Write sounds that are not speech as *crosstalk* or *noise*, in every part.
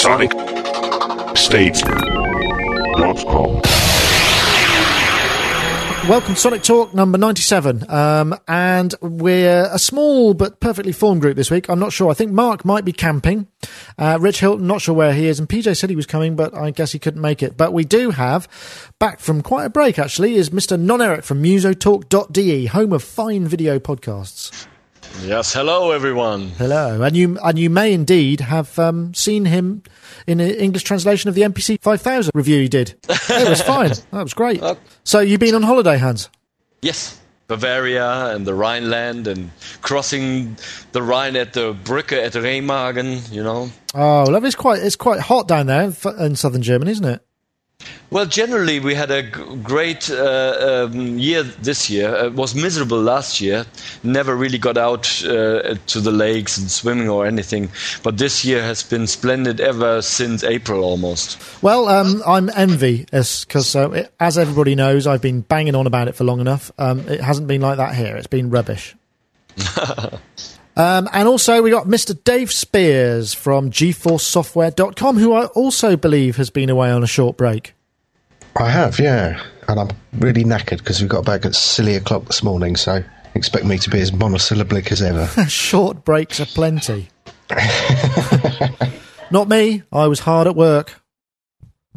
SonicState.com. Welcome Sonic Talk number 97. Um, and we're a small but perfectly formed group this week. I'm not sure. I think Mark might be camping. Uh, Rich Hilton, not sure where he is. And PJ said he was coming, but I guess he couldn't make it. But we do have, back from quite a break actually, is Mr. Non Eric from musotalk.de, home of fine video podcasts. Yes, hello everyone. Hello. And you, and you may indeed have um, seen him in an English translation of the MPC 5000 review he did. it was *laughs* fine. That was great. So you've been on holiday, Hans? Yes, Bavaria and the Rhineland and crossing the Rhine at the Brücke at Remagen, you know. Oh, love! It's quite it's quite hot down there in southern Germany, isn't it? Well, generally, we had a g- great uh, um, year this year. It was miserable last year. Never really got out uh, to the lakes and swimming or anything. But this year has been splendid ever since April almost. Well, um, I'm envy because, uh, as everybody knows, I've been banging on about it for long enough. Um, it hasn't been like that here. It's been rubbish. *laughs* um, and also, we got Mr. Dave Spiers from GForceSoftware.com, who I also believe has been away on a short break. I have, yeah. And I'm really knackered because we got back at silly o'clock this morning, so expect me to be as monosyllabic as ever. *laughs* short breaks are plenty. Not me. I was hard at work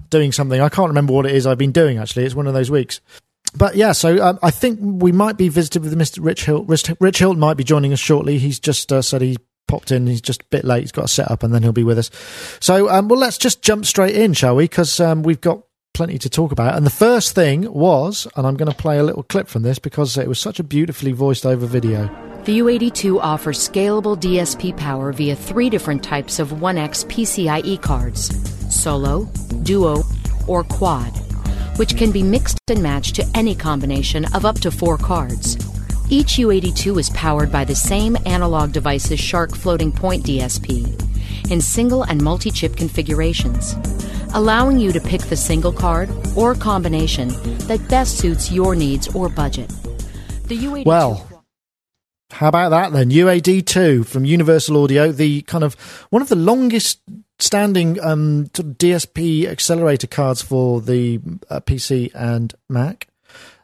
doing something. I can't remember what it is I've been doing, actually. It's one of those weeks. But yeah, so um, I think we might be visited with Mr. Rich Hilt. Rich, Hilt might be joining us shortly. He's just uh, said he popped in. He's just a bit late. He's got a set up and then he'll be with us. So, um, well, let's just jump straight in, shall we? Because um, we've got plenty to talk about. And the first thing was, and I'm going to play a little clip from this because it was such a beautifully voiced over video. The UAD2 offers scalable DSP power via three different types of 1X PCIe cards solo, duo, or quad, which can be mixed and matched to any combination of up to four cards. Each UAD2 is powered by the same Analog Devices SHARC floating point DSP in single and multi chip configurations, allowing you to pick the single card or combination that best suits your needs or budget. The UAD2 Well, how about that then? UAD2 from Universal Audio, the kind of one of the longest standing um, DSP accelerator cards for the uh, PC and Mac.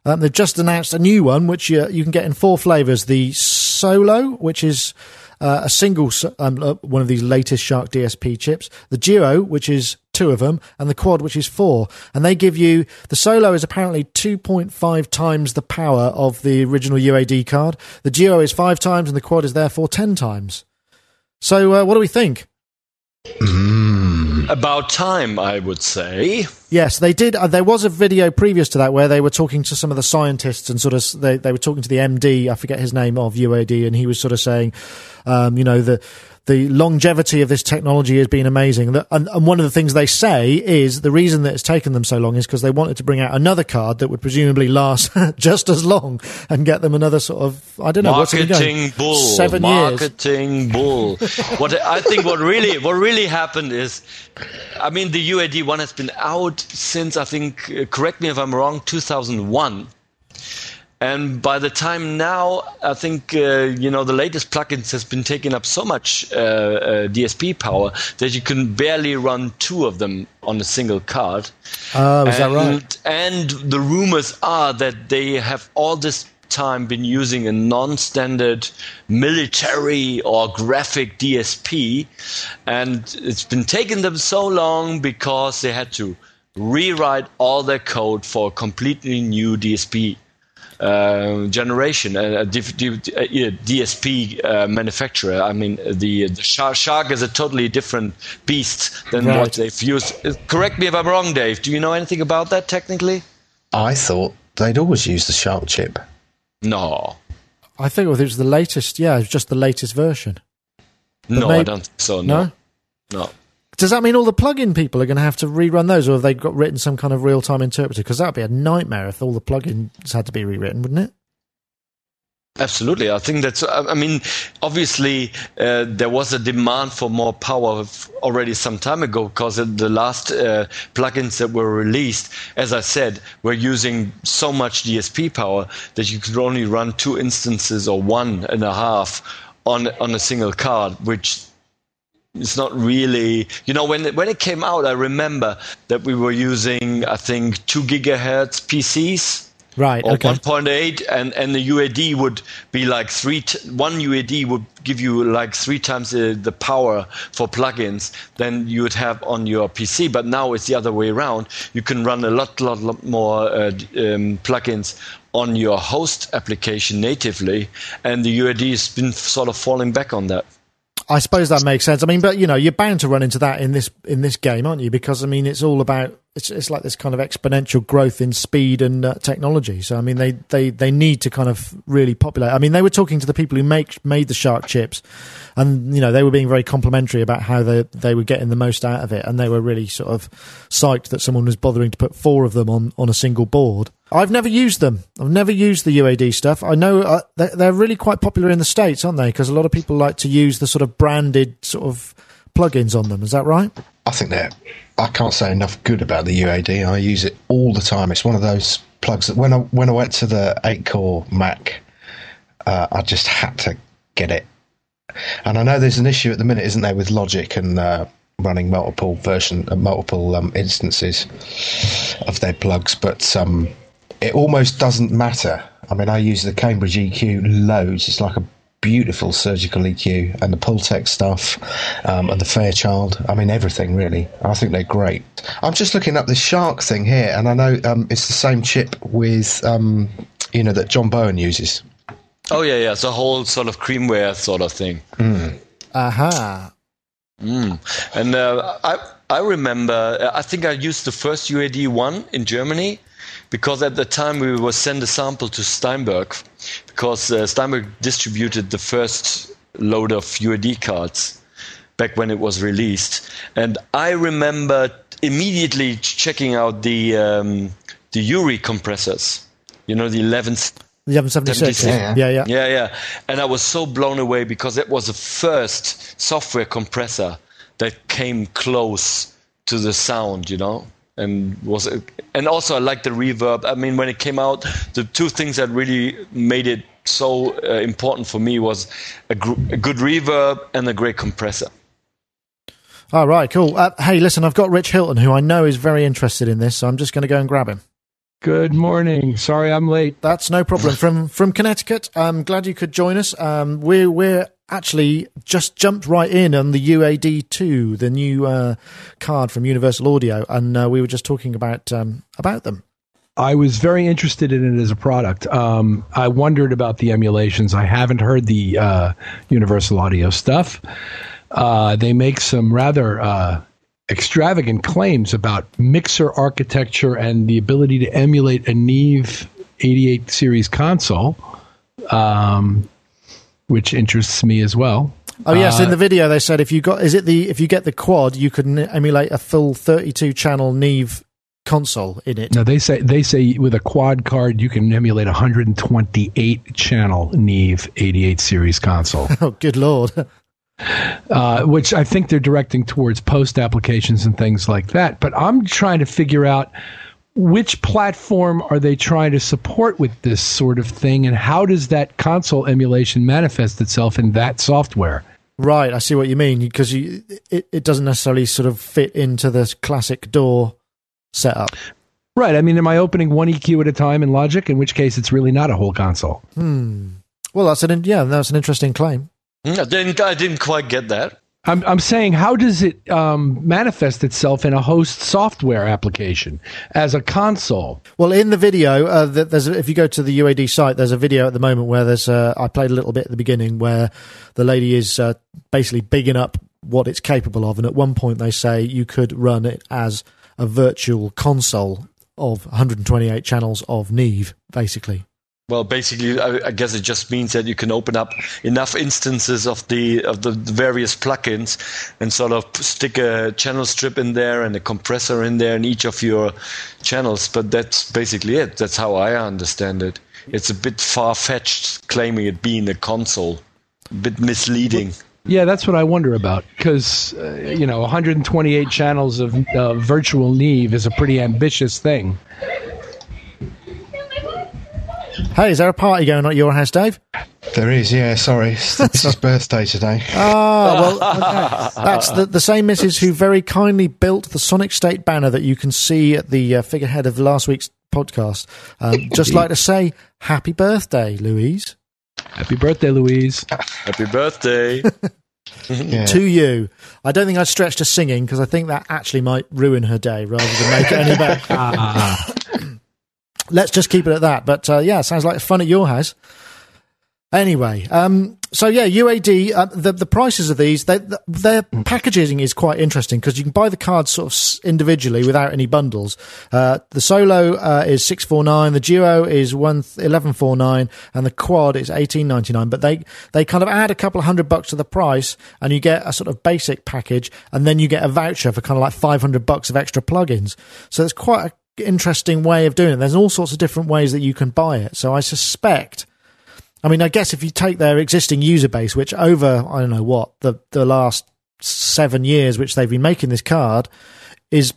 Um, they've just announced a new one, which you, you can get in four flavors the Solo, which is uh, a single, um, uh, one of these latest SHARC DSP chips, the Duo, which is two of them, and the Quad, which is four. And they give you the Solo is apparently 2.5 times the power of the original UAD card. The Duo is five times, and the Quad is therefore 10 times. So, uh, what do we think? About time, I would say. Yes, they did. Uh, there was a video previous to that where they were talking to some of the scientists and sort of they, they were talking to the MD, I forget his name of UAD, and he was sort of saying, um, you know, the the longevity of this technology has been amazing. And, and one of the things they say is the reason that it's taken them so long is because they wanted to bring out another card that would presumably last *laughs* just as long and get them another sort of I don't know marketing bull. seven years. marketing bull. what I think what really what really happened is, I mean, the UAD one has been out since I think. uh, Correct me if I'm wrong. 2001. And by the time now, I think uh, you know the latest plugins has been taking up so much uh, uh, DSP power that you can barely run two of them on a single card. Oh, is that right? And the rumors are that they have all this time been using a non-standard military or graphic DSP, and it's been taking them so long because they had to rewrite all their code for a completely new DSP uh, generation, a, a diff- di- uh, yeah, DSP uh, manufacturer. I mean, the, the SHARC, SHARC is a totally different beast than Right. what they've used. Uh, Correct me if I'm wrong, Dave. Do you know anything about that technically? I thought they'd always use the SHARC chip. No. I think it was the latest. Yeah, it was just the latest version. No, maybe- I don't think so. No. No. No. Does that mean all the plugin people are going to have to rerun those, or have they got written some kind of real time interpreter? Because that would be a nightmare if all the plugins had to be rewritten, wouldn't it? Absolutely, I think that's. I I mean, obviously, uh, there was a demand for more power already some time ago because the last uh, plugins that were released, as I said, were using so much DSP power that you could only run two instances or one and a half on on a single card, which it's not really you know when it, when it came out i remember that we were using i think 2 gigahertz pcs Right. or Okay. 1.8 and and the UAD would be like three t- one UAD would give you like three times the, the power for plugins than you would have on your PC but now it's the other way around you can run a lot lot, lot more uh, um, plugins on your host application natively and the UAD has been sort of falling back on that I suppose that makes sense. I mean, but you know, you're bound to run into that in this in this game, aren't you? Because I mean, it's all about it's it's like this kind of exponential growth in speed and uh, technology. So I mean, they, they they need to kind of really populate. I mean, they were talking to the people who make made the SHARC chips, and you know, they were being very complimentary about how they they were getting the most out of it, and they were really sort of psyched that someone was bothering to put four of them on on a single board. I've never used them. I've never used the UAD stuff. I know uh, they're, they're really quite popular in the states, aren't they? Because a lot of people like to use the sort of branded sort of plugins on them. Is that right? I think that I can't say enough good about the UAD. I use it all the time. It's one of those plugs that when I when I went to the eight core Mac, uh, I just had to get it. And I know there's an issue at the minute, isn't there, with Logic and uh, running multiple version, uh, multiple um, instances of their plugs, but um, it almost doesn't matter. I mean, I use the Cambridge EQ loads. It's like a beautiful surgical EQ and the Pultec stuff um, and the Fairchild. I mean, everything really. I think they're great. I'm just looking up this SHARC thing here, and I know um, it's the same chip with um, you know that John Bowen uses. oh yeah yeah it's a whole sort of creamware sort of thing Aha. Mm. And uh, I I remember I think I used the first UAD one in Germany because at the time we were send a sample to Steinberg because uh, Steinberg distributed the first load of UAD cards back when it was released, and I remember immediately checking out the um, the Urei compressors. You know the 11th The 1176. 76. Yeah, yeah. yeah. yeah, yeah. And I was so blown away because it was the first software compressor that came close to the sound, you know. And was and also I like the reverb. I mean, when it came out, the two things that really made it so uh, important for me was a, gr- a good reverb and a great compressor. All right, cool. Uh, hey, listen, I've got Rich Hilton, who I know is very interested in this, so I'm just going to go and grab him. Good morning. Sorry I'm late. That's no problem. From from Connecticut, I'm glad you could join us. Um, we're we're actually just jumped right in on the UAD two, the new uh, card from Universal Audio, and uh, we were just talking about um, about them. I was very interested in it as a product. Um, I wondered about the emulations. I haven't heard the uh, Universal Audio stuff. Uh, they make some rather uh, extravagant claims about mixer architecture and the ability to emulate a Neve 88 series console, um, which interests me as well. Oh yes, Uh, in the video they said if you got is it the if you get the quad, you can emulate a full 32 channel Neve console in it. No, they say they say with a quad card you can emulate a 128 channel Neve 88 series console. *laughs* Oh, good lord! uh, which I think they're directing towards post applications and things like that. But I'm trying to figure out which platform are they trying to support with this sort of thing, and how does that console emulation manifest itself in that software? Right, I see what you mean because you, it it doesn't necessarily sort of fit into the classic DAW setup. Right. I mean, am I opening one EQ at a time in Logic? In which case, it's really not a whole console. Well, that's an yeah, that's an interesting claim. Mm, I didn't I didn't quite get that. I'm, I'm saying, how does it um, manifest itself in a host software application as a console? Well, in the video, uh, th- there's if you go to the UAD site, there's a video at the moment where there's uh, I played a little bit at the beginning where the lady is uh, basically bigging up what it's capable of, and at one point they say you could run it as a virtual console of 128 channels of Neve, basically. Well, basically, I, I guess it just means that you can open up enough instances of the of the various plugins and sort of stick a channel strip in there and a compressor in there in each of your channels. But that's basically it. That's how I understand it. It's a bit far fetched claiming it being a console, a bit misleading. Yeah, that's what I wonder about because uh, you know 128 channels of uh, virtual Neve is a pretty ambitious thing. Hey, is there a party going on at your house, Dave? There is, yeah. Sorry, it's, it's his *laughs* birthday today. Ah, well, okay. that's the, the same missus who very kindly built the Sonic State banner that you can see at the uh, figurehead of last week's podcast. Um, *laughs* just like to say, happy birthday, Louise, Happy birthday, Louise. Happy birthday. *laughs* Yeah. to you. I don't think I'd stretch to singing because I think that actually might ruin her day rather than make it any better. Ah, Let's just keep it at that. But uh, yeah, sounds like fun at your house. Anyway, um, so yeah, UAD. Uh, the the prices of these, they, th their packaging is quite interesting because you can buy the cards sort of individually without any bundles. Uh, the solo uh, is six four nine, the duo is one eleven four nine, and the quad is eighteen ninety nine. But they they kind of add a couple of hundred bucks to the price, and you get a sort of basic package, and then you get a voucher for kind of like five hundred bucks of extra plugins. So it's quite a interesting way of doing it. There's all sorts of different ways that you can buy it. So I suspect. I mean, I guess if you take their existing user base, which over I don't know what the the last seven years, which they've been making this card, is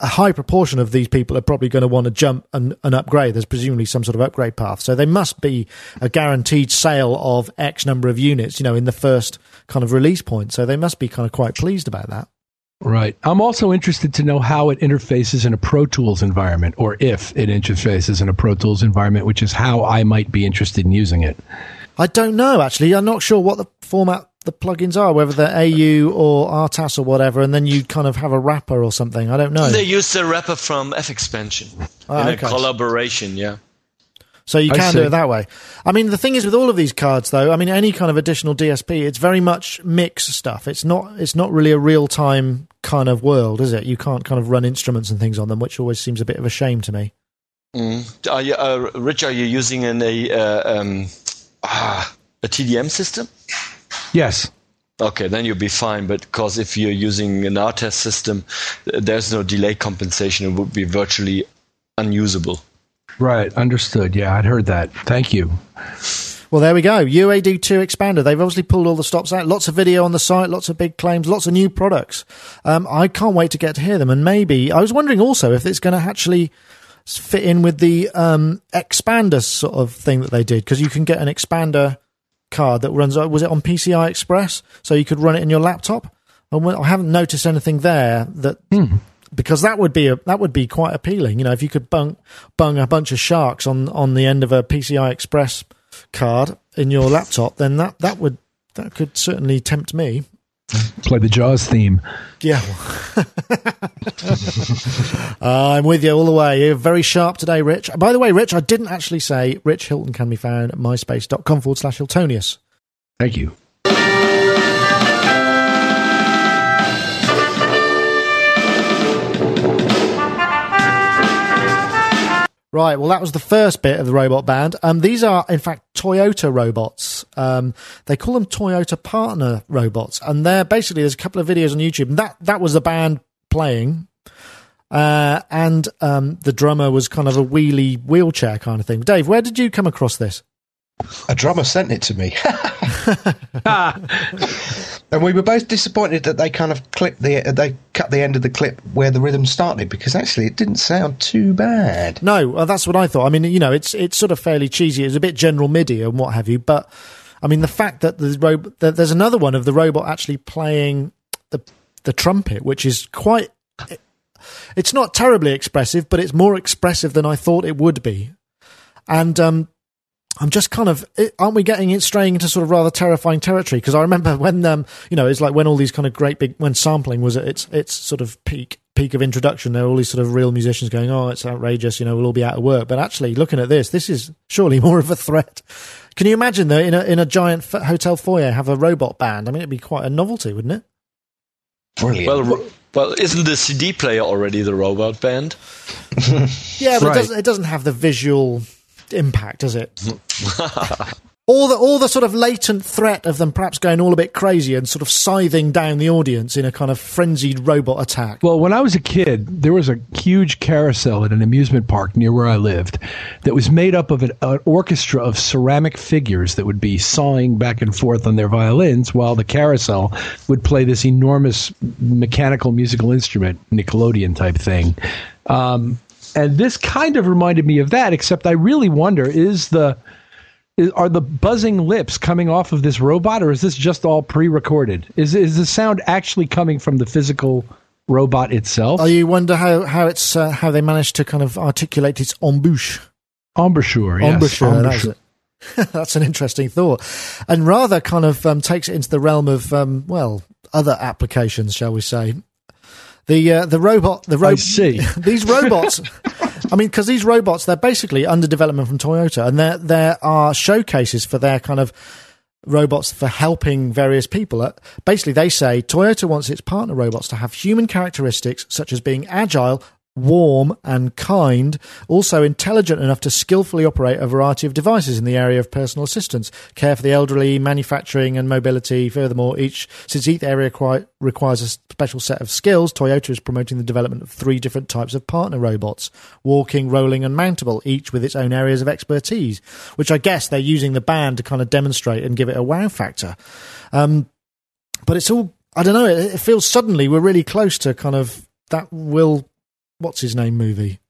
a, high proportion of these people are probably going to want to jump and, and upgrade. There's presumably some sort of upgrade path, so they must be a guaranteed sale of X number of units, you know, in the first kind of release point. So they must be kind of quite pleased about that. Right. I'm also interested to know how it interfaces in a Pro Tools environment, or if it interfaces in a Pro Tools environment, which is how I might be interested in using it. I don't know actually. I'm not sure what the format the plugins are, whether they're AU or RTAS or whatever, and then you kind of have a wrapper or something. I don't know. they use the wrapper from FXpansion Ah, in okay. a collaboration. Yeah. So you I can do it that way. I mean, the thing is with all of these cards, though. I mean, any kind of additional DSP, it's very much mix stuff. It's not. It's not really a real time kind of world, is it? You can't kind of run instruments and things on them, which always seems a bit of a shame to me. Mm. Are you, uh, Rich, are you using an, a, uh, um, ah, a TDM system? Yes. Okay, then you'll be fine. But because if you're using an RTAS system, there's no delay compensation. It would be virtually unusable. Right. Understood. Yeah, I'd heard that. Thank you. Well, there we go. UAD2 Expander. They've obviously pulled all the stops out. Lots of video on the site, lots of big claims, lots of new products. Um, I can't wait to get to hear them. And maybe, I was wondering also if it's going to actually fit in with the um, Expander sort of thing that they did, because you can get an Expander card that runs, was it on PCI Express? So you could run it in your laptop. And I haven't noticed anything there that. Because that would be a, that would be quite appealing, you know. If you could bung bung a bunch of sharks on, on the end of a PCI Express card in your laptop, then that, that would that could certainly tempt me. Play the Jaws theme. Yeah, Uh, *laughs* I'm with you all the way. You're very sharp today, Rich. By the way, Rich, I didn't actually say Rich Hilton can be found at myspace.com forward slash Hiltonius. Thank you. Right, well, that was the first bit of the robot band. Um, these are, in fact, Toyota robots. Um, they call them Toyota partner robots, and they're basically there's a couple of videos on YouTube, and that that was the band playing, uh, and um, the drummer was kind of a wheelie wheelchair kind of thing. Dave, where did you come across this? A drummer sent it to me. *laughs* and we were both disappointed that they kind of clipped the they cut the end of the clip where the rhythm started because actually it didn't sound too bad. No, well, that's what I thought. I mean, you know, it's it's sort of fairly cheesy. It's a bit general MIDI and what have you, but I mean, the fact that the ro- that there's another one of the robot actually playing the the trumpet, which is quite. It's not terribly expressive, but it's more expressive than I thought it would be, and um, I'm just kind of aren't we getting it straying into sort of rather terrifying territory? Because I remember when um you know it's like when all these kind of great big when sampling was at its its sort of peak peak of introduction. There were all these sort of real musicians going, oh, it's outrageous, you know, we'll all be out of work. But actually, looking at this, this is surely *laughs* more of a threat. Can you imagine though in a in a giant f- hotel foyer have a robot band? I mean, it'd be quite a novelty, wouldn't it? Brilliant. Well, well, isn't the CD player already the robot band? *laughs* Yeah, but Right. it doesn't it doesn't have the visual impact, does it? *laughs* all the all the sort of latent threat of them perhaps going all a bit crazy and sort of scything down the audience in a kind of frenzied robot attack. Well, when I was a kid, there was a huge carousel at an amusement park near where I lived that was made up of an, an orchestra of ceramic figures that would be sawing back and forth on their violins while the carousel would play this enormous mechanical musical instrument, Nickelodeon type thing. Um, and this kind of reminded me of that, except I really wonder is the is, are the buzzing lips coming off of this robot, or is this just all pre-recorded? Is is the sound actually coming from the physical robot itself? Oh, you wonder how how it's uh, how they managed to kind of articulate its embouche. Embouchure, yes. Embouchure, that's it. *laughs* That's an interesting thought, and rather kind of um, takes it into the realm of um, well other applications, shall we say? The uh, the robot the robot see. *laughs* these robots. *laughs* I mean, because these robots they're basically under development from Toyota, and there there are showcases for their kind of robots for helping various people. Uh, Basically, they say Toyota wants its partner robots to have human characteristics such as being agile, warm, and kind, also intelligent enough to skillfully operate a variety of devices in the area of personal assistance, care for the elderly, manufacturing, and mobility. Furthermore, each since each area require, requires a special set of skills, Toyota is promoting the development of three different types of partner robots: walking, rolling, and mountable, each with its own areas of expertise. Which I guess they're using the band to kind of demonstrate and give it a wow factor. Um, but it's all I don't know. It feels suddenly we're really close to kind of that Will, what's his name movie?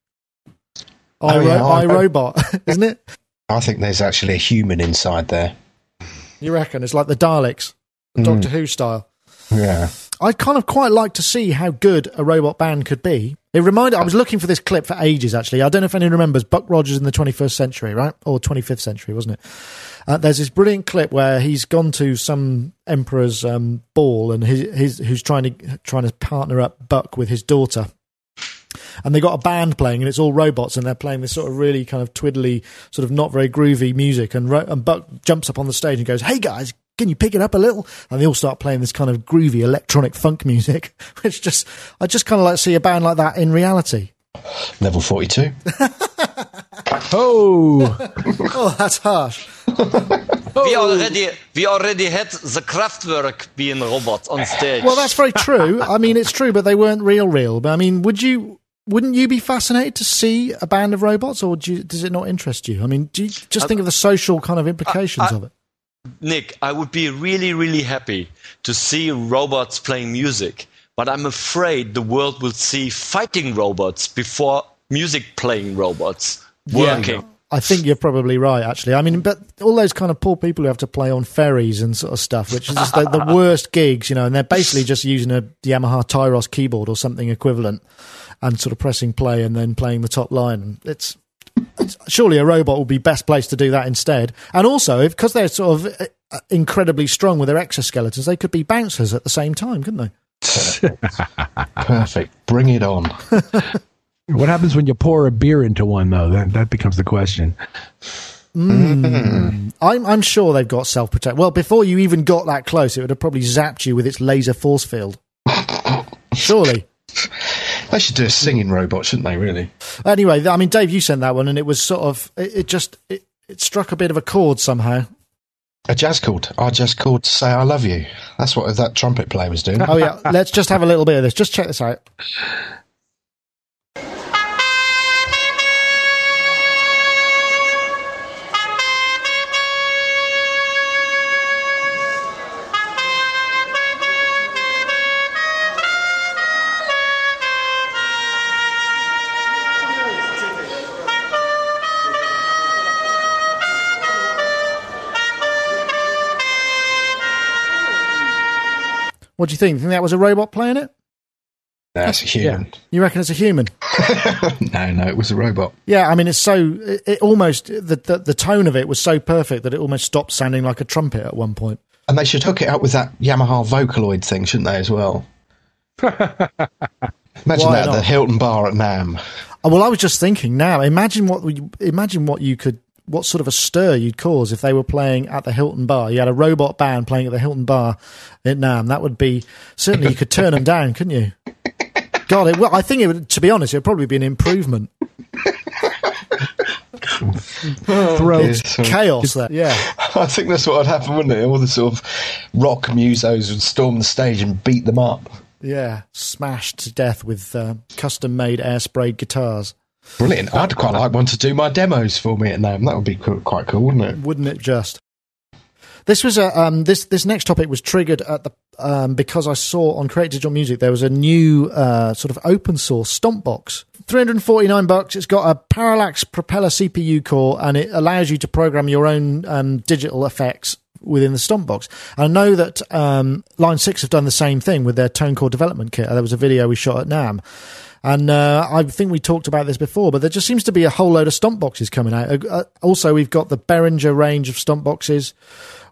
I, Oh, yeah, I- I Robot, *laughs* isn't it? I think there's actually a human inside there. You reckon it's like the Daleks, Doctor Who style. Yeah. I'd kind of quite like to see how good a robot band could be. It reminded I was looking for this clip for ages actually. I don't know if anyone remembers Buck Rogers in the 21st century, right? Or 25th century, wasn't it? Uh, there's this brilliant clip where he's gone to some emperor's um, ball and his, his who's trying to trying to partner up Buck with his daughter. And they got a band playing, and it's all robots, and they're playing this sort of really kind of twiddly, sort of not very groovy music. And, Ro- and Buck jumps up on the stage and goes, "Hey guys, can you pick it up a little?" And they all start playing this kind of groovy electronic funk music, *laughs* which just I just kind of like to see a band like that in reality. Level 42. *laughs* Oh, *laughs* Oh, that's harsh. We oh! already we already had the Kraftwerk being robots on stage. Well, that's very true. I mean, it's true, but they weren't real, real. But I mean, would you? Wouldn't you be fascinated to see a band of robots, or do you, does it not interest you? I mean, do you just uh, think of the social kind of implications of it? Nick, I would be really, really happy to see robots playing music, but I'm afraid the world will see fighting robots before music playing robots working. I think you're probably right, actually. I mean, but all those kind of poor people who have to play on ferries and sort of stuff, which is just the, the worst gigs, you know, and they're basically just using a Yamaha Tyros keyboard or something equivalent and sort of pressing play and then playing the top line. It's, it's surely a robot would be best placed to do that instead. And also, because they're sort of uh, incredibly strong with their exoskeletons, they could be bouncers at the same time, couldn't they? *laughs* Perfect. Bring it on. *laughs* what happens when you pour a beer into one, though? That that becomes the question. Hmm. I'm I'm sure they've got self protect. Well, before you even got that close, it would have probably zapped you with its laser force field. Surely. They should do a singing robot, shouldn't they, really? Anyway, I mean, Dave, you sent that one, and it was sort of it, it just it, it struck a bit of a chord somehow. A jazz chord. I just called to say I love you. That's what that trumpet player was doing. Oh yeah, *laughs* let's just have a little bit of this. Just check this out. What do you think? Think that was a robot playing it? That's a human. You reckon it's a human? *laughs* No, no, it was a robot. Yeah, I mean, it's so it, it almost the, the the tone of it was so perfect that it almost stopped sounding like a trumpet at one point. And they should hook it up with that Yamaha Vocaloid thing, shouldn't they, as well? *laughs* Imagine Why that at not? the Hilton Bar at NAMM. Oh, well, I was just thinking now. Imagine what we, imagine what you could, what sort of a stir you'd cause if they were playing at the Hilton Bar. You had a robot band playing at the Hilton Bar at NAMM. That would be certainly you could turn them down, couldn't you? God, it, well, I think it would. To be honest, it would probably be an improvement. Throw so- Chaos there, yeah. *laughs* I think that's what would happen, wouldn't it? All the sort of rock musos would storm the stage and beat them up. Yeah, smashed to death with uh, custom-made air-sprayed guitars. Brilliant. I'd quite like one to do my demos for me at NAMM. That would be quite cool, wouldn't it? wouldn't it just? This was a um, this this next topic was triggered at the um, because I saw on Create Digital Music there was a new uh, sort of open source stomp box. 349 bucks. It's got a Parallax propeller CPU core and it allows you to program your own um, digital effects within the stomp box. I know that um, Line 6 have done the same thing with their ToneCore development kit. There was a video we shot at NAMM. And uh, I think we talked about this before, but there just seems to be a whole load of stomp boxes coming out. Uh, also, we've got the Behringer range of stomp boxes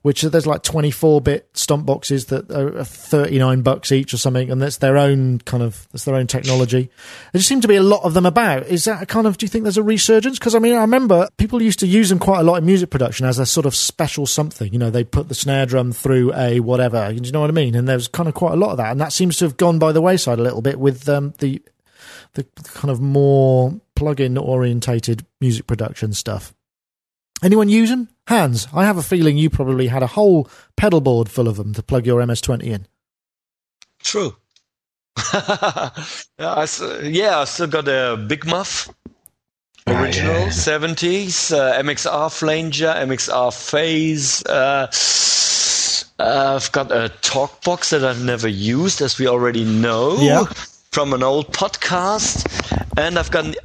which there's like 24 bit stomp boxes that are 39 bucks each or something, and that's their own kind of that's their own technology. There just seem to be a lot of them about. Is that a kind of? Do you think there's a resurgence? Because I mean, I remember people used to use them quite a lot in music production as a sort of special something. You know, they put the snare drum through a whatever. Do you know what I mean? And there's kind of quite a lot of that, and that seems to have gone by the wayside a little bit with um, the the kind of more plug-in orientated music production stuff. Anyone use them? Hans, I have a feeling you probably had a whole pedal board full of them to plug your MS-20 in. True. yeah, *laughs* I, yeah, I still got a Big Muff original oh, yeah. 70s uh, MXR flanger, MXR phase. Uh, uh, I've got a talk box that I've never used, as we already know yeah. From an old podcast, and I've got an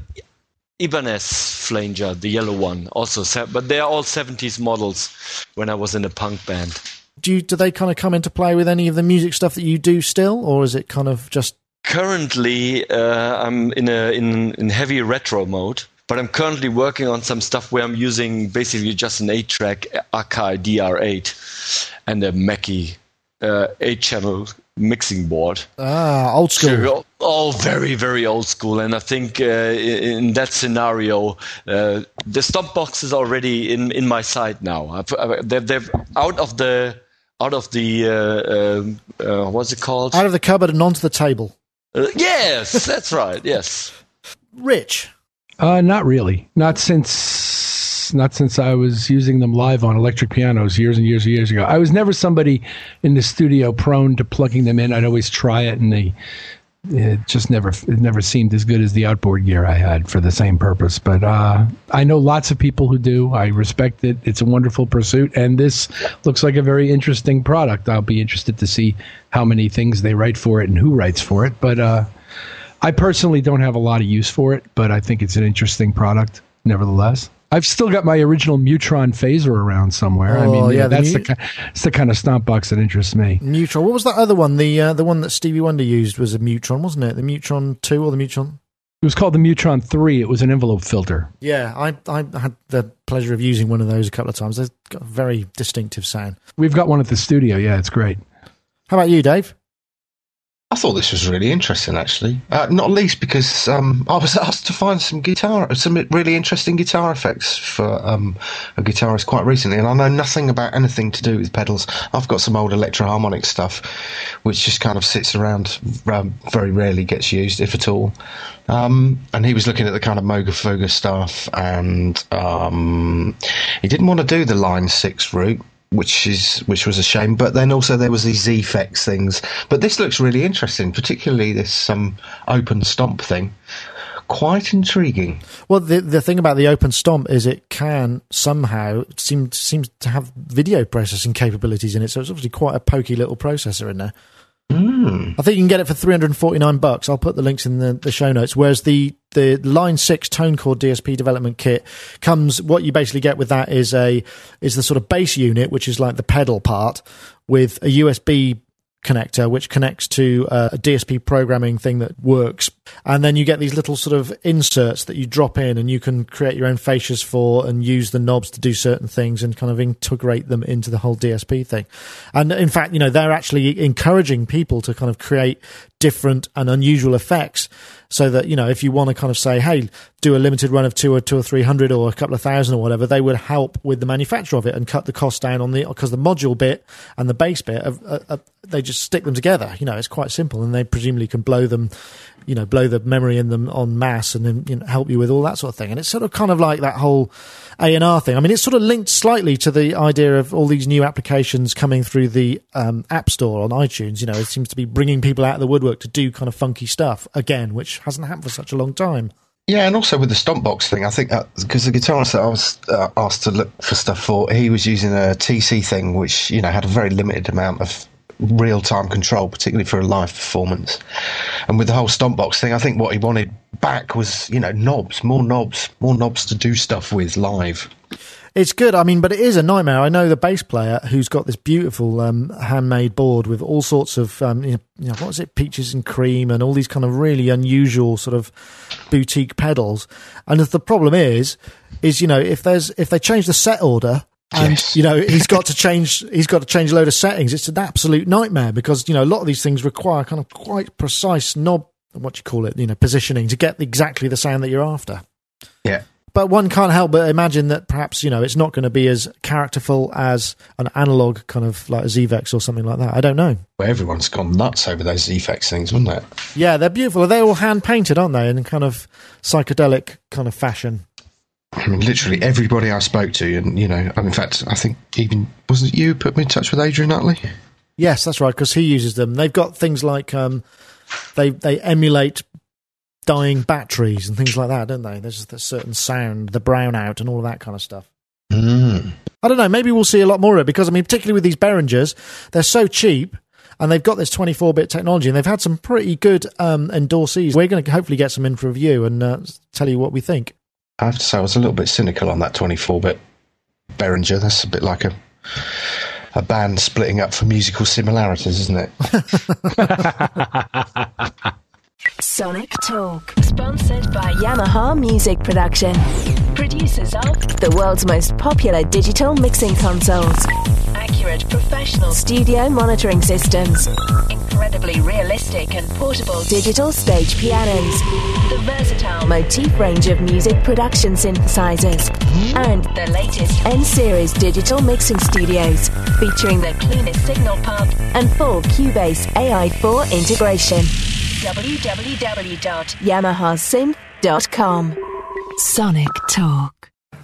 Ibanez flanger, the yellow one, also, set, but they are all 70s models when I was in a punk band. Do you, do they kind of come into play with any of the music stuff that you do still, or is it kind of just? Currently, uh, I'm in a in in heavy retro mode, but I'm currently working on some stuff where I'm using basically just an eight-track Akai DR8 and a Mackie uh, eight-channel mixing board. Ah, old school. Oh, very, very old school. And I think uh, in that scenario, uh, the stomp box is already in, in my side now. I've, they're, they're out of the out of the uh, uh, uh, what's it called? Out of the cupboard and onto the table. Uh, yes, that's right. Yes. Rich. not really. Not since not since I was using them live on electric pianos years and years and years ago. I was never somebody in the studio prone to plugging them in. I'd always try it, and they it just never it never seemed as good as the outboard gear I had for the same purpose. But uh, I know lots of people who do. I respect it. It's a wonderful pursuit, and this looks like a very interesting product. I'll be interested to see how many things they write for it and who writes for it. But uh, I personally don't have a lot of use for it, but I think it's an interesting product nevertheless. I've still got my original Mutron phaser around somewhere. Oh, I mean, yeah, that's the, that's the kind of stomp box that interests me. Mutron. What was that other one? The uh, the one that Stevie Wonder used was a Mutron, wasn't it? The Mutron two or the Mutron? It was called the Mutron three. It was an envelope filter. Yeah, I I had the pleasure of using one of those a couple of times. They've got a very distinctive sound. We've got one at the studio. Yeah, it's great. How about you, Dave? I thought this was really interesting, actually. Uh, not least because um, I was *laughs* asked to find some guitar, some really interesting guitar effects for um, a guitarist quite recently, and I know nothing about anything to do with pedals. I've got some old Electro-Harmonix stuff, which just kind of sits around, um, very rarely gets used, if at all. Um, and he was looking at the kind of Moog stuff, and um, he didn't want to do the Line Six route which is which was a shame. But then also there was these effects things. But this looks really interesting, particularly this um, open stomp thing. Quite intriguing. Well, the the thing about the open stomp is it can somehow seem seems to have video processing capabilities in it. So it's obviously quite a pokey little processor in there. Mm. I think you can get it for 349 bucks. I'll put the links in the, the show notes. Whereas the, the Line 6 ToneCore DSP development kit comes, what you basically get with that is a, is the sort of base unit, which is like the pedal part with a USB connector which connects to uh, a DSP programming thing that works. And then you get these little sort of inserts that you drop in and you can create your own fascias for and use the knobs to do certain things and kind of integrate them into the whole DSP thing. And in fact you know they're actually encouraging people to kind of create different and unusual effects so that you know if you want to kind of say hey do a limited run of two or two or three hundred or a couple of thousand or whatever they would help with the manufacture of it and cut the cost down on the because the module bit and the base bit are, are, are, they just stick them together. You know it's quite simple and they presumably can blow them you know blow the memory in them on mass and then you know, help you with all that sort of thing. And it's sort of kind of like that whole a&R thing. I mean, it's sort of linked slightly to the idea of all these new applications coming through the um, App Store on iTunes. You know, it seems to be bringing people out of the woodwork to do kind of funky stuff again, which hasn't happened for such a long time. Yeah, and also with the stomp box thing, I think because the guitarist that I was uh, asked to look for stuff for, he was using a TC thing, which you know had a very limited amount of real time control, particularly for a live performance. And with the whole stomp box thing, I think what he wanted back was you know knobs, more knobs, more knobs to do stuff with live. It's good. I mean, but it is a nightmare. I know the bass player who's got this beautiful um, handmade board with all sorts of, um, you know, what is it, peaches and cream and all these kind of really unusual sort of boutique pedals. And the problem is, is you know, if there's if they change the set order and Yes. you know he's got to change he's got to change a load of settings it's an absolute nightmare because you know a lot of these things require kind of quite precise knob what you call it you know positioning to get exactly the sound that you're after Yeah. but one can't help but imagine that perhaps you know it's not going to be as characterful as an analog kind of like a Zvex or something like that. I don't know. Well, everyone's gone nuts over those effects things, wouldn't it? Yeah, they're beautiful. They're all hand painted, aren't they? In kind of psychedelic kind of fashion. I mean, literally everybody I spoke to, and you know, in fact, I think even wasn't it you put me in touch with Adrian Utley? Yes, that's right. Because he uses them. They've got things like um, they they emulate dying batteries and things like that, don't they? There's a certain sound, the brownout, and all of that kind of stuff. Mm. I don't know. Maybe we'll see a lot more of it because I mean, particularly with these Behringers, they're so cheap. And they've got this 24-bit technology, and they've had some pretty good um, endorsees. We're going to hopefully get some in for review and uh, tell you what we think. I have to say, I was a little bit cynical on that 24-bit Behringer. That's a bit like a a band splitting up for musical similarities, isn't it? *laughs* Sonic Talk, sponsored by Yamaha Music Production. Producers are the world's most popular digital mixing consoles, accurate professional studio monitoring systems, incredibly realistic and portable digital stage pianos, the versatile motif range of music production synthesizers, and the latest N series digital mixing studios, featuring the cleanest signal path and full Cubase AI4 integration www.yamahasynth.com. Sonic Talk.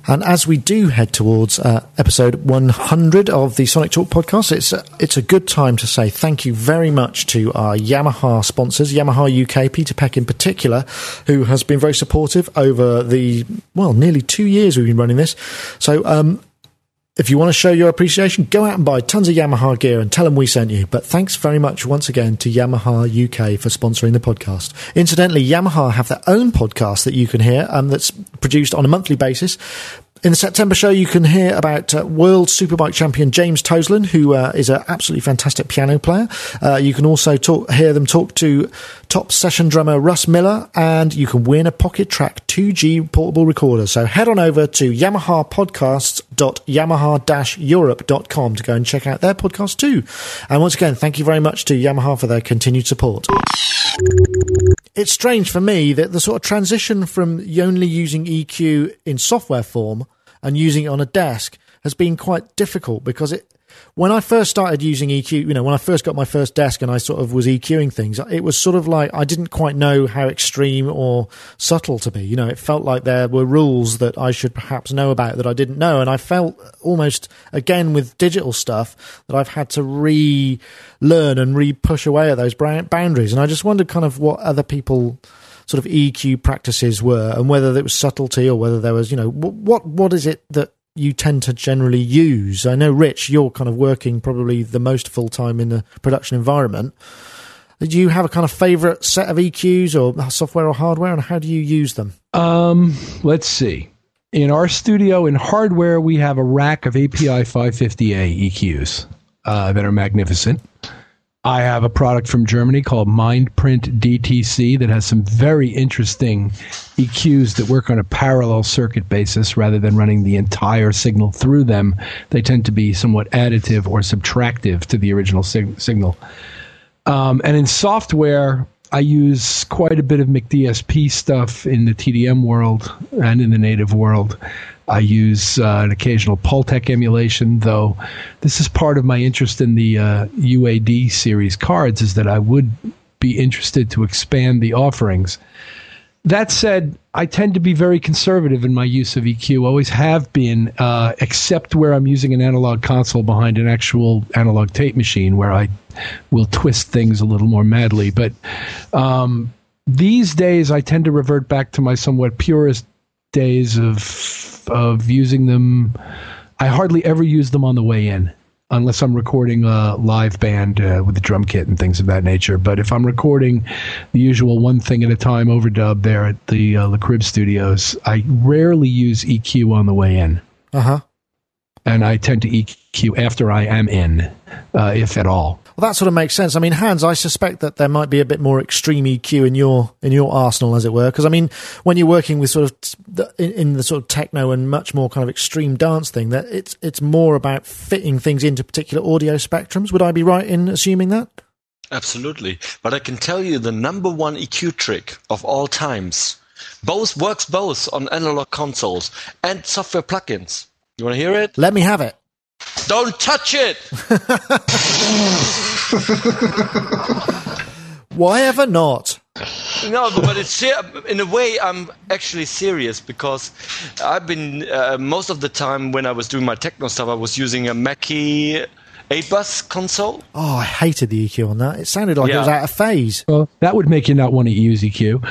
And as we do head towards uh, episode 100 of the Sonic Talk podcast, it's a, it's a good time to say thank you very much to our Yamaha sponsors, Yamaha UK, Peter Peck in particular, who has been very supportive over the, well, nearly two years we've been running this. So, um, if you want to show your appreciation, go out and buy tons of Yamaha gear and tell them we sent you. But thanks very much once again to Yamaha UK for sponsoring the podcast. Incidentally, Yamaha have their own podcast that you can hear um, that's produced on a monthly basis. In the September show, you can hear about uh, world superbike champion James Toseland, who uh, is an absolutely fantastic piano player. Uh, you can also talk, hear them talk to top session drummer Russ Miller, and you can win a Pocketrak 2G portable recorder. So head on over to yamahapodcasts.yamaha-europe.com to go and check out their podcast too. And once again, thank you very much to Yamaha for their continued support it's strange for me that the sort of transition from only using EQ in software form and using it on a desk has been quite difficult because it when I first started using EQ, you know, when I first got my first desk and I sort of was EQing things, it was sort of like I didn't quite know how extreme or subtle to be. You know, it felt like there were rules that I should perhaps know about that I didn't know. And I felt almost, again, with digital stuff, that I've had to relearn and re push away at those boundaries. And I just wondered kind of what other people sort of EQ practices were and whether there was subtlety or whether there was, you know, what what is it that you tend to generally use? I know, Rich, you're kind of working probably the most full time in the production environment. Do you have a kind of favorite set of EQs or software or hardware, and how do you use them? Um, let's see. In our studio, in hardware, we have a rack of API 550A EQs uh, that are magnificent. I have a product from Germany called MindPrint DTC that has some very interesting EQs that work on a parallel circuit basis rather than running the entire signal through them. They tend to be somewhat additive or subtractive to the original sig- signal. Um, and in software, I use quite a bit of McDSP stuff in the TDM world and in the native world. I use uh, an occasional Pultec emulation, though this is part of my interest in the uh, UAD series cards, is that I would be interested to expand the offerings. That said, I tend to be very conservative in my use of EQ, always have been, uh, except where I'm using an analog console behind an actual analog tape machine where I will twist things a little more madly. But um, these days, I tend to revert back to my somewhat purist days of of using them. I hardly ever use them on the way in. unless I'm recording a live band uh, with a drum kit and things of that nature. But if I'm recording the usual one thing at a time overdub there at the uh, La Crib Studios, I rarely use EQ on the way in. Uh huh. And I tend to EQ after I am in, uh, if at all. Well, that sort of makes sense. I mean, Hans, I suspect that there might be a bit more extreme EQ in your in your arsenal, as it were. Because I mean, when you're working with sort of the, in, in, the sort of techno and much more kind of extreme dance thing, that it's it's more about fitting things into particular audio spectrums. Would I be right in assuming that? Absolutely. But I can tell you the number one EQ trick of all times. Both works both on analog consoles and software plugins. You want to hear it? Let me have it. Don't touch it. *laughs* Why ever not? No, but it's in a way I'm actually serious because I've been uh, most of the time when I was doing my techno stuff I was using a Mackie 8 bus console. Oh, I hated the EQ on that. It sounded like yeah. it was out of phase. Well, that would make you not want to use EQ.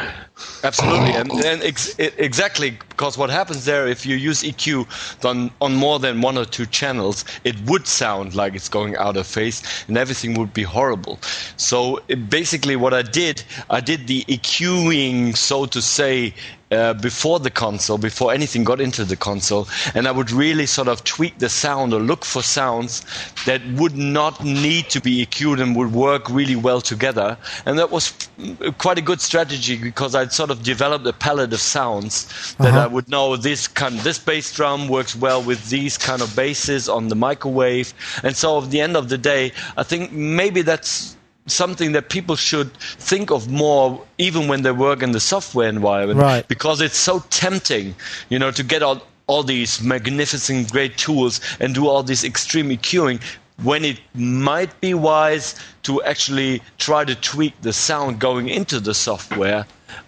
Absolutely, and, and ex- exactly because what happens there, if you use EQ on, on more than one or two channels, it would sound like it's going out of phase, and everything would be horrible. So basically, what I did, I did the EQing, so to say, uh, before the console, before anything got into the console, and I would really sort of tweak the sound or look for sounds that would not need to be EQ'd and would work really well together. And that was quite a good strategy because I'd sort of developed a palette of sounds that uh-huh. I would know this kind, this bass drum works well with these kind of basses on the microwave, and so at the end of the day, I think maybe that's something that people should think of more even when they work in the software environment right. because it's so tempting you know to get all, all these magnificent great tools and do all this extreme EQing when it might be wise to actually try to tweak the sound going into the software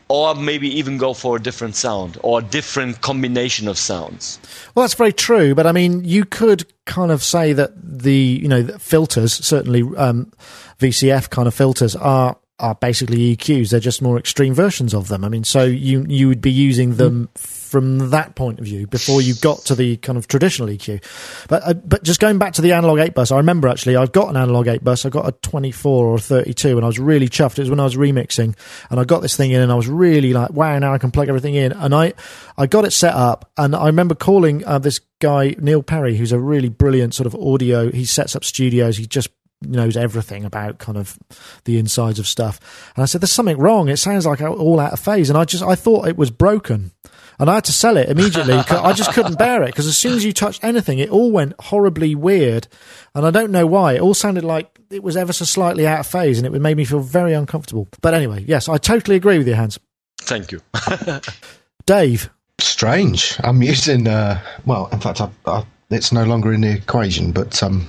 or maybe even go for a different sound or a different combination of sounds. Well, that's very true, but I mean, you could kind of say that the you know filters certainly um, VCF kind of filters are are basically EQs. They're just more extreme versions of them. I mean, so you you would be using them from that point of view before you got to the kind of traditional EQ. But uh, but just going back to the analog eight bus, I remember actually I've got an analog eight bus. I got a twenty four or thirty two, and I was really chuffed. It was when I was remixing, and I got this thing in, and I was really like, wow! Now I can plug everything in, and I I got it set up, and I remember calling uh, this guy Neil Perry, who's a really brilliant sort of audio. He sets up studios. He just knows everything about kind of the insides of stuff. And I said, "There's something wrong. It sounds like all out of phase." And I just I thought it was broken, and I had to sell it immediately. *laughs* I just couldn't bear it because as soon as you touched anything, it all went horribly weird, and I don't know why. It all sounded like it was ever so slightly out of phase, and it made me feel very uncomfortable. But anyway, yes, I totally agree with you, Hans. Thank you, *laughs* Dave. Strange. I'm using. Uh, well, in fact, I, I, it's no longer in the equation, but um,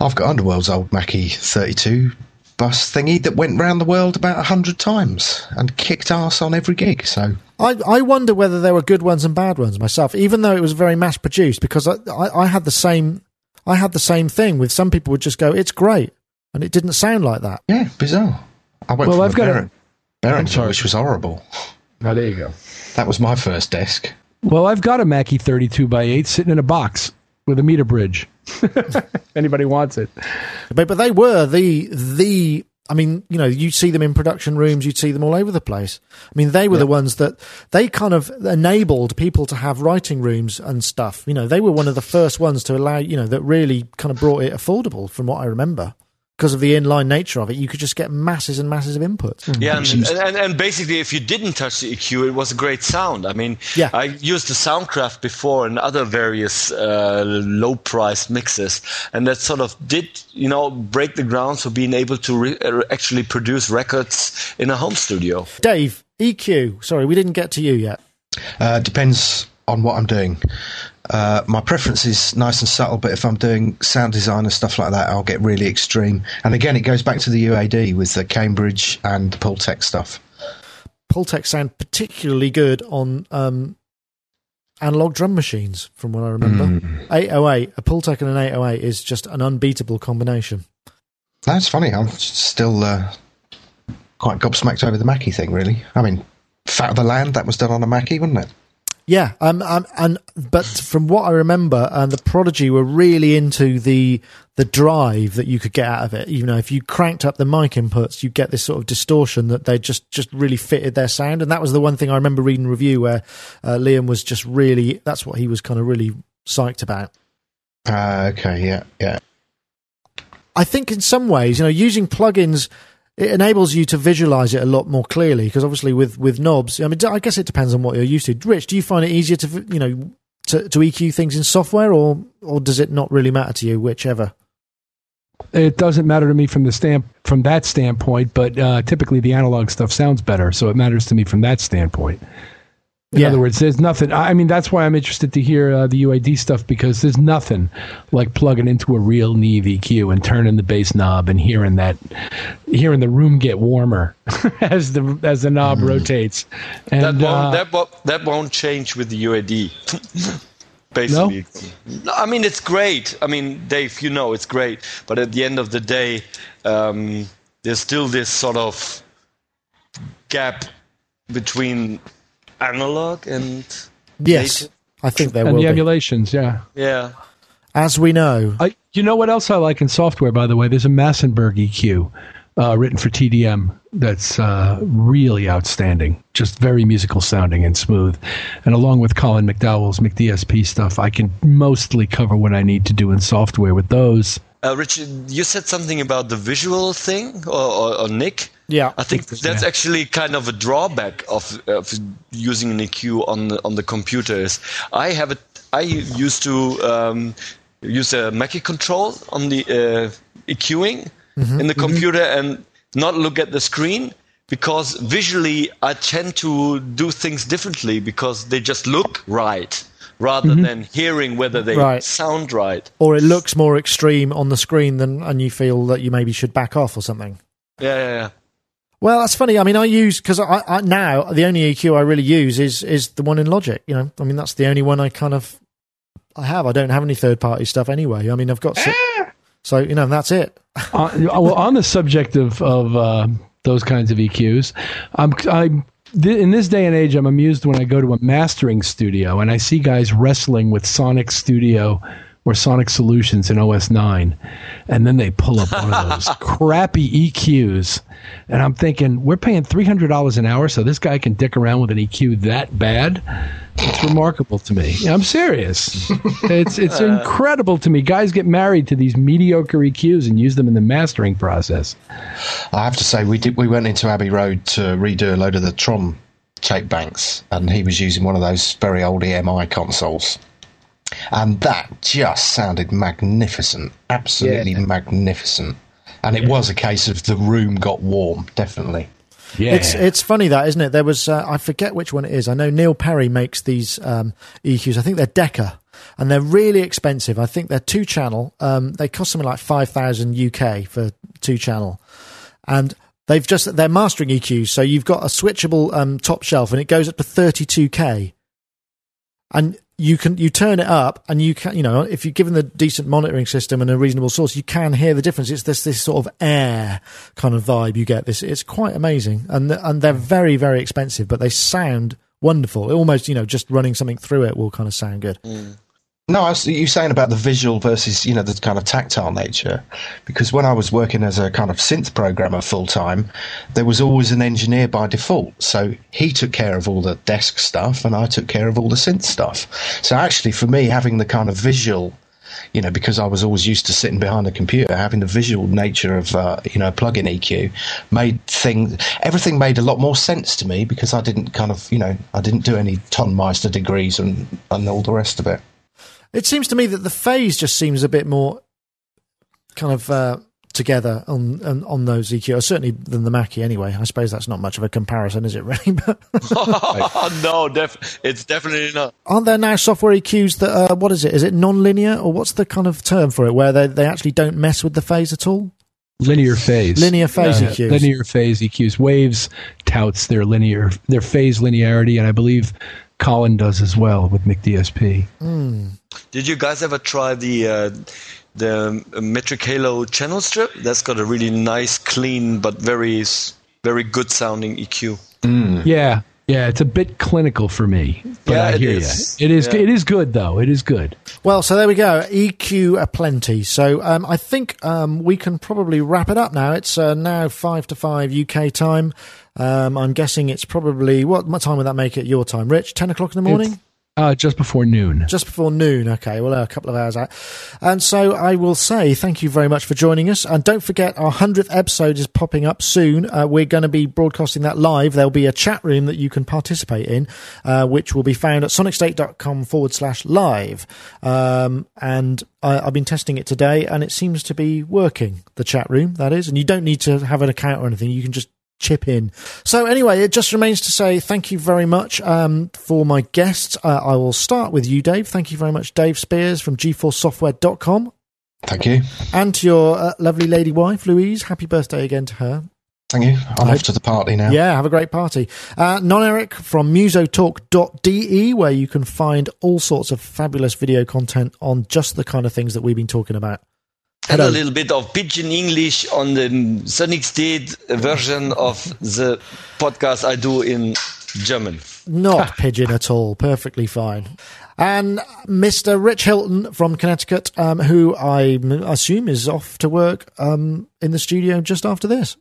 I've got Underworld's old Mackie 32 bus thingy that went round the world about a hundred times and kicked ass on every gig. So I, I wonder whether there were good ones and bad ones myself, even though it was very mass produced. Because I, I, I, had the same I had the same thing with some people would just go, "It's great," and it didn't sound like that. Yeah, bizarre. I went well, I've got Baron, a Behringer, which was horrible. Oh, there you go. That was my first desk. Well, I've got a Mackie 32 by 8 sitting in a box with a meter bridge. *laughs* Anybody wants it. But but they were the the I mean, you know, you'd see them in production rooms, you'd see them all over the place. I mean, they were the ones that they kind of enabled people to have writing rooms and stuff. You know, they were one of the first ones to allow, you know, that really kind of brought it affordable from what I remember because of the inline nature of it, you could just get masses and masses of inputs. Mm-hmm. Yeah, and, and, and, basically, if you didn't touch the EQ, it was a great sound. I mean, yeah. I used the Soundcraft before and other various uh, low-priced mixes, and that sort of did, you know, break the grounds for being able to re- uh, actually produce records in a home studio. Dave, EQ. Sorry, we didn't get to you yet. Uh, depends on what I'm doing. Uh, my preference is nice and subtle, but if I'm doing sound design and stuff like that, I'll get really extreme. And again, it goes back to the UAD with the Cambridge and the Pultec stuff. Pultec sound particularly good on um, analog drum machines, from what I remember. Mm. 808, a Pultec and an 808 is just an unbeatable combination. That's funny. I'm still uh, quite gobsmacked over the Mackie thing, really. I mean, Fat of the Land, that was done on a Mackie, wasn't it? Yeah, um, um, and but from what I remember, and the Prodigy were really into the the drive that you could get out of it. You know, if you cranked up the mic inputs, you get this sort of distortion that they just just really fitted their sound. And that was the one thing I remember reading review where uh, Liam was just really that's what he was kind of really psyched about. Uh, okay, yeah, yeah. I think in some ways, you know, using plugins it enables you to visualize it a lot more clearly because obviously with with knobs, I mean, I guess it depends on what you're used to. Rich, do you find it easier to you know to, to EQ things in software, or or does it not really matter to you, whichever? It doesn't matter to me from the stamp from that standpoint, but uh, typically the analog stuff sounds better, so it matters to me from that standpoint. In Yeah. other words, there's nothing. I mean, that's why I'm interested to hear uh, the UAD stuff because there's nothing like plugging into a real Neve EQ and turning the bass knob and hearing that, hearing the room get warmer *laughs* as the as the knob rotates. And that won't uh, that won't that won't change with the UAD. *laughs* Basically, no? I mean it's great. I mean, Dave, you know it's great, but at the end of the day, um, there's still this sort of gap between analog and Yes, I think there and will the be. emulations, yeah. yeah. As we know, I, you know what else I like in software, by the way? There's a Massenburg EQ uh, written for TDM that's uh, really outstanding, just very musical sounding and smooth. And along with Colin McDowell's McDSP stuff, I can mostly cover what I need to do in software with those. Uh, Richard, you said something about the visual thing, or, or, or Nick? Yeah. I think that's Yeah. actually kind of a drawback of, of using an EQ on the, on the computer. Is I have it. I used to um, use a Mackie control on the uh, EQing in the computer and not look at the screen because visually I tend to do things differently because they just look right rather than hearing whether they Right. sound right. or it looks more extreme on the screen than, and you feel that you maybe should back off or something. Yeah, yeah, yeah. Well, that's funny. I mean, I use because I, I now the only EQ I really use is is the one in Logic. You know, I mean that's the only one I kind of I have. I don't have any third party stuff anyway. I mean, I've got so, *laughs* so you know that's it. uh, well, on the subject of of uh, those kinds of EQs, I'm I'm th- in this day and age, I'm amused when I go to a mastering studio and I see guys wrestling with Sonic Studio or Sonic Solutions in OS nine, and then they pull up one of those *laughs* crappy EQs, and I'm thinking we're paying three hundred dollars an hour, so this guy can dick around with an EQ that bad. It's remarkable to me. I'm serious. It's it's *laughs* uh. incredible to me. Guys get married to these mediocre EQs and use them in the mastering process. I have to say, we did. We went into Abbey Road to redo a load of the Tron tape banks, and he was using one of those very old EMI consoles, and that just sounded magnificent, absolutely magnificent. And it was a case of the room got warm, definitely. Yeah, It's it's funny that isn't it? There was uh, I forget which one it is. I know Neil Perry makes these um, EQs. I think they're Decca, and they're really expensive. I think they're two channel. Um, they cost something like five thousand UK for two channel, and they've just they're mastering EQs. So you've got a switchable um, top shelf, and it goes up to thirty two K, and you can you turn it up and you can you know if you're given the decent monitoring system and a reasonable source you can hear the difference. It's this this sort of air kind of vibe you get. This it's quite amazing. And and they're very very expensive but they sound wonderful. Almost you know just running something through it will kind of sound good mm. No, I was, you saying about the visual versus you know the kind of tactile nature, because when I was working as a kind of synth programmer full time, there was always an engineer by default. So he took care of all the desk stuff, and I took care of all the synth stuff. So actually, for me, having the kind of visual, you know, because I was always used to sitting behind a computer, having the visual nature of uh, you know plug-in EQ made things everything made a lot more sense to me because I didn't kind of you know I didn't do any Tonmeister degrees and and all the rest of it. It seems to me that the phase just seems a bit more kind of uh, together on, on on those EQs, certainly than the Mackie anyway I suppose that's not much of a comparison is it really *laughs* *laughs* no, def- it's definitely not. aren't there now software EQs that uh, what is it? Is it non-linear or what's the kind of term for it where they they actually don't mess with the phase at all? linear phase. Linear phase Yeah, EQs. Linear phase EQs. Waves touts their linear their phase linearity, and I believe Colin does as well with McDSP. Did you guys ever try the uh, the Metric Halo channel strip? That's got a really nice, clean, but very very good sounding EQ. Yeah, yeah, it's a bit clinical for me. But Yeah, I it hear is. you. It is. Yeah. It is good though. It is good. Well, so there we go. EQ aplenty. So um, I think um, we can probably wrap it up now. It's uh, now five to five UK time. Um, I'm guessing it's probably what, what time would that make it your time, Rich? Ten o'clock in the morning. It's, uh, just before noon. just before noon. Okay, well, a couple of hours out. And so I will say thank you very much for joining us. And don't forget, our 100th episode is popping up soon. Uh, we're going to be broadcasting that live. There'll be a chat room that you can participate in, uh, which will be found at sonicstate.com forward slash live. Um, and I, I've been testing it today and it seems to be working, the chat room, that is. And you don't need to have an account or anything. You can just chip in. So anyway, it just remains to say thank you very much um, for my guests. Uh, I will start with you, Dave. Thank you very much, Dave Spiers from GForceSoftware.com. Thank you. And to your uh, lovely lady wife, Louise. Happy birthday again to her. Thank you. I'm I- off to the party now. Yeah, have a great party. Uh, Non Eric from musotalk.de, where you can find all sorts of fabulous video content on just the kind of things that we've been talking about. And a little bit of pidgin English on the Sonic State version of the podcast I do in German. Not *laughs* pigeon at all. Perfectly fine. And Mr. Rich Hilton from Connecticut, um, who I assume is off to work um, in the studio just after this.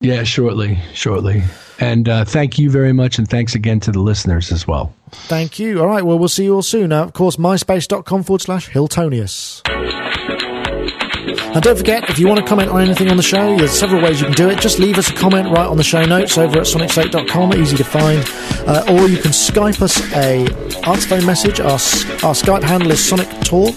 Yeah, shortly, shortly. And uh, thank you very much, and thanks again to the listeners as well. Thank you. All right. Well, we'll see you all soon. Uh, of course, myspace.com forward slash Hiltonius. And don't forget, if you want to comment on anything on the show, there's several ways you can do it. Just leave us a comment right on the show notes over at sonicstate.com, easy to find. Uh, or you can Skype us a answer phone message. Our, our Skype handle is Sonic Talk.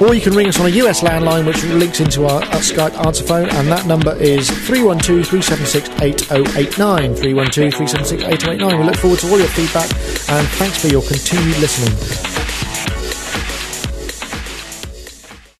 Or you can ring us on a US landline, which links into our, our Skype answer phone, and that number is 312 376 8089. 312 376 8089. We look forward to all your feedback, and thanks for your continued listening.